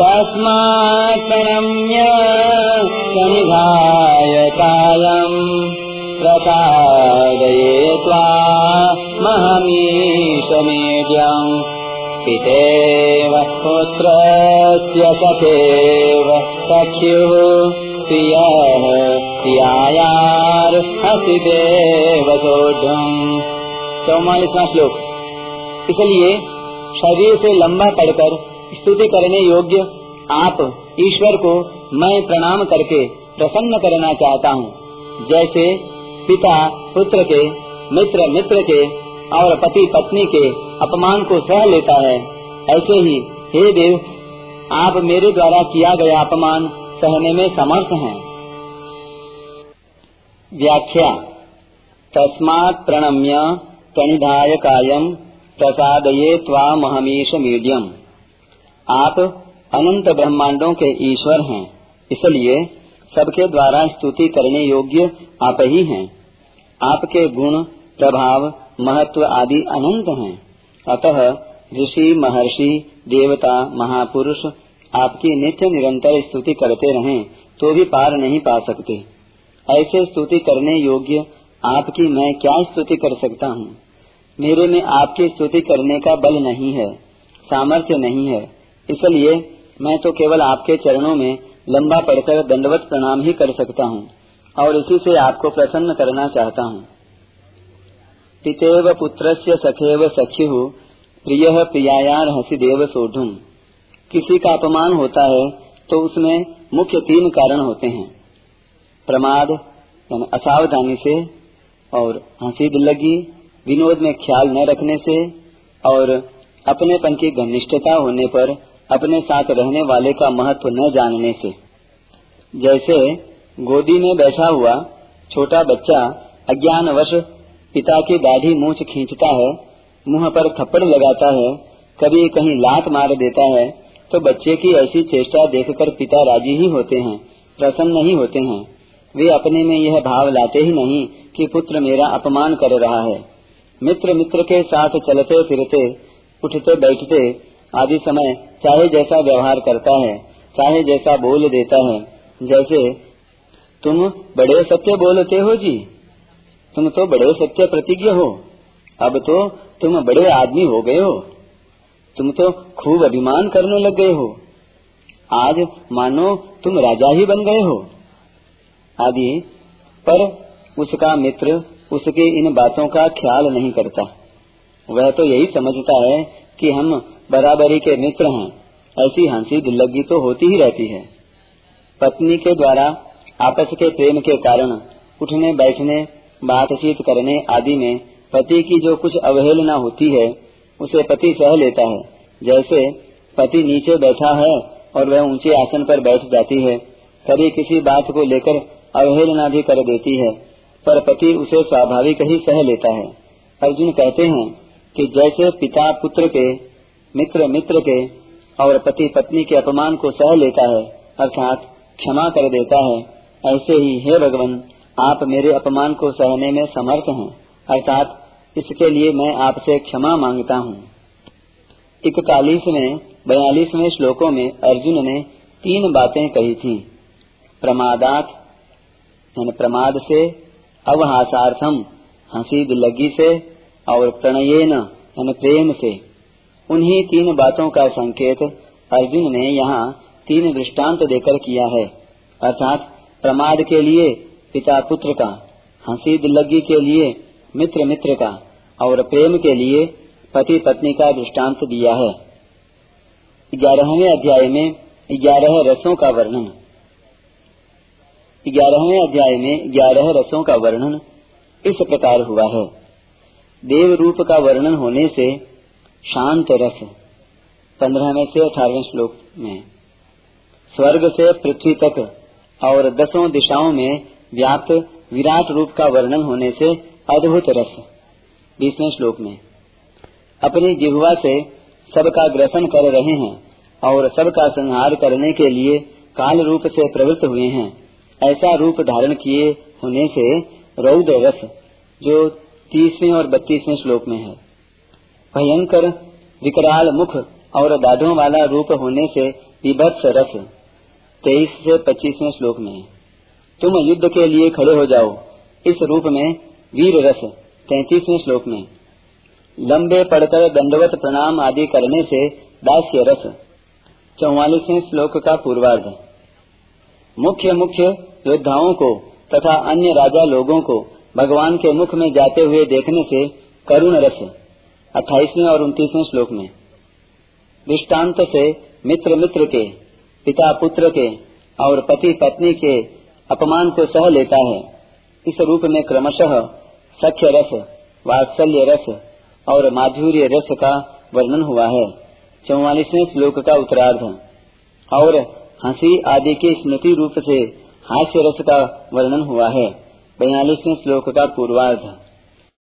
तस्मात् प्रणम्य सनिधाय कायम् प्रसादयित्वा महमीशमेद्यम् पितेव पुत्रस्य सखेव सख्युः प्रियः प्रियायार हसि देव चौवालीसवा श्लोक। इसलिए शरीर से लंबा पड़कर स्तुति करने योग्य आप ईश्वर को मैं प्रणाम करके प्रसन्न करना चाहता हूँ। जैसे पिता, पुत्र के, मित्र मित्र के और पति, पत्नी के अपमान को सह लेता है। ऐसे ही, हे देव, आप मेरे द्वारा किया गया अपमान सहने में समर्थ हैं। व्याख्या। तस्मात् प्रणम्य प्रणिधाय कायम प्रसादये त्वामहमीश मीडियम। आप अनंत ब्रह्मांडों के ईश्वर हैं, इसलिए सबके द्वारा स्तुति करने योग्य आप ही हैं। आपके गुण, प्रभाव, महत्व आदि अनंत हैं। अतः ऋषि, महर्षि, देवता, महापुरुष आपकी नित्य निरंतर स्तुति करते रहें तो भी पार नहीं पा सकते। ऐसे स्तुति करने योग्य आपकी मैं क्या स्तुति कर सकता हूँ? मेरे में आपकी स्तुति करने का बल नहीं है, सामर्थ्य नहीं है। इसलिए मैं तो केवल आपके चरणों में लंबा पड़कर दंडवत प्रणाम ही कर सकता हूँ, और इसी से आपको प्रसन्न करना चाहता हूँ। पितेव पुत्रस्य सखेव सख्यु प्रिय प्रियायार हसी देव सोढ़। किसी का अपमान होता है तो उसमें मुख्य तीन कारण होते हैं। प्रमाद, यानी असावधानी से, और हँसी दिल्लगी विनोद में ख्याल न रखने से, और अपनेपन की घनिष्ठता होने पर अपने साथ रहने वाले का महत्व न जानने से। जैसे गोदी में बैठा हुआ छोटा बच्चा अज्ञानवश पिता की दाढ़ी मूछ खींचता है, मुँह पर थप्पड़ लगाता है, कभी कहीं लात मार देता है तो बच्चे की ऐसी चेष्टा देखकर पिता राज़ी ही होते हैं, प्रसन्न ही होते हैं। वे अपने में यह भाव लाते ही नहीं कि पुत्र मेरा अपमान कर रहा है। मित्र मित्र के साथ चलते फिरते उठते बैठते आदि समय चाहे जैसा व्यवहार करता है, चाहे जैसा बोल देता है, जैसे तुम बड़े सत्य बोलते हो जी, तुम तो बड़े सत्य प्रतिज्ञ हो, अब तो तुम बड़े आदमी हो गए हो, तुम तो खूब अभिमान करने लग गए हो, आज मानो तुम राजा ही बन गए हो, आदि। पर उसका मित्र उसके इन बातों का ख्याल नहीं करता। वह तो यही समझता है कि हम बराबरी के मित्र हैं। ऐसी हँसी दिल्लगी तो होती ही रहती है। पत्नी के द्वारा आपस के प्रेम के कारण उठने, बैठने, बातचीत करने आदि में पति की जो कुछ अवहेलना होती है, उसे पति सह लेता है। जैसे पति नीचे बैठा है और वह ऊँचे आसन पर बैठ जाती है, कभी किसी बात को लेकर अवहेलना भी कर देती है, पर पति उसे स्वाभाविक ही सह लेता है। अर्जुन कहते हैं कि जैसे पिता पुत्र के, मित्र मित्र के और पति पत्नी के अपमान को सह लेता है, अर्थात क्षमा कर देता है, ऐसे ही हे भगवान, आप मेरे अपमान को सहने में समर्थ हैं, अर्थात इसके लिए मैं आपसे क्षमा माँगता हूँ। इकतालीस में बयालीसवें श्लोकों में अर्जुन ने तीन बातें कही थी। प्रमादात प्रमाद से, अवहासार्थम, हँसी दिल्लगी से और प्रणयेन यानी प्रेम से। उन्हीं तीन बातों का संकेत अर्जुन ने यहाँ तीन दृष्टांत देकर किया है। अर्थात प्रमाद के लिए पिता पुत्र का हँसी दिल्लगी के लिए मित्र मित्र का, और प्रेम के लिए पति पत्नी का दृष्टांत दिया है। ग्यारहवें अध्याय में ग्यारह रसों का वर्णन। ग्यारहवें अध्याय में ग्यारह रसों का वर्णन इस प्रकार हुआ है। देव रूप का वर्णन होने से शांत रस पंद्रहवें से अठारहवें श्लोक में, स्वर्ग से पृथ्वी तक और दसों दिशाओं में व्याप्त विराट रूप का वर्णन होने से अद्भुत रस, बीसवें श्लोक में। अपनी जिह्वा से सबका ग्रसन कर रहे हैं और सबका संहार करने के लिए काल रूप से प्रवृत्त हुए हैं, ऐसा रूप धारण किए होने से रौद्र रस, जो तीसवें और बत्तीसवें श्लोक में है। भयंकर, विकराल मुख और दाढ़ों वाला रूप होने से विभत्स रस, तेईस से पच्चीसवें श्लोक में है। तुम युद्ध के लिए खड़े हो जाओ। इस रूप में वीर रस, तैतीसवें श्लोक में। लंबे पड़कर दंडवत प्रणाम आदि करने से दास्य रस, चौवालीसवें श्लोक का पूर्वार्ध। मुख्य मुख्य योद्धाओं को तथा अन्य राजा लोगों को भगवान के मुख में जाते हुए देखने से करुण रस अट्ठाईसवें और उनतीसवें श्लोक में, दृष्टांत से मित्र मित्र के पिता पुत्र के और पति पत्नी के अपमान को सह लेता है। इस रूप में क्रमशः सख्य रस, वात्सल्य रस और माधुर्य रस का वर्णन हुआ है। चौवालीसवें श्लोक का उत्तरार्ध, और हँसी आदि के स्मृति रूप से हास्य रस का वर्णन हुआ है। बयालीसवें श्लोक का पूर्वार्ध।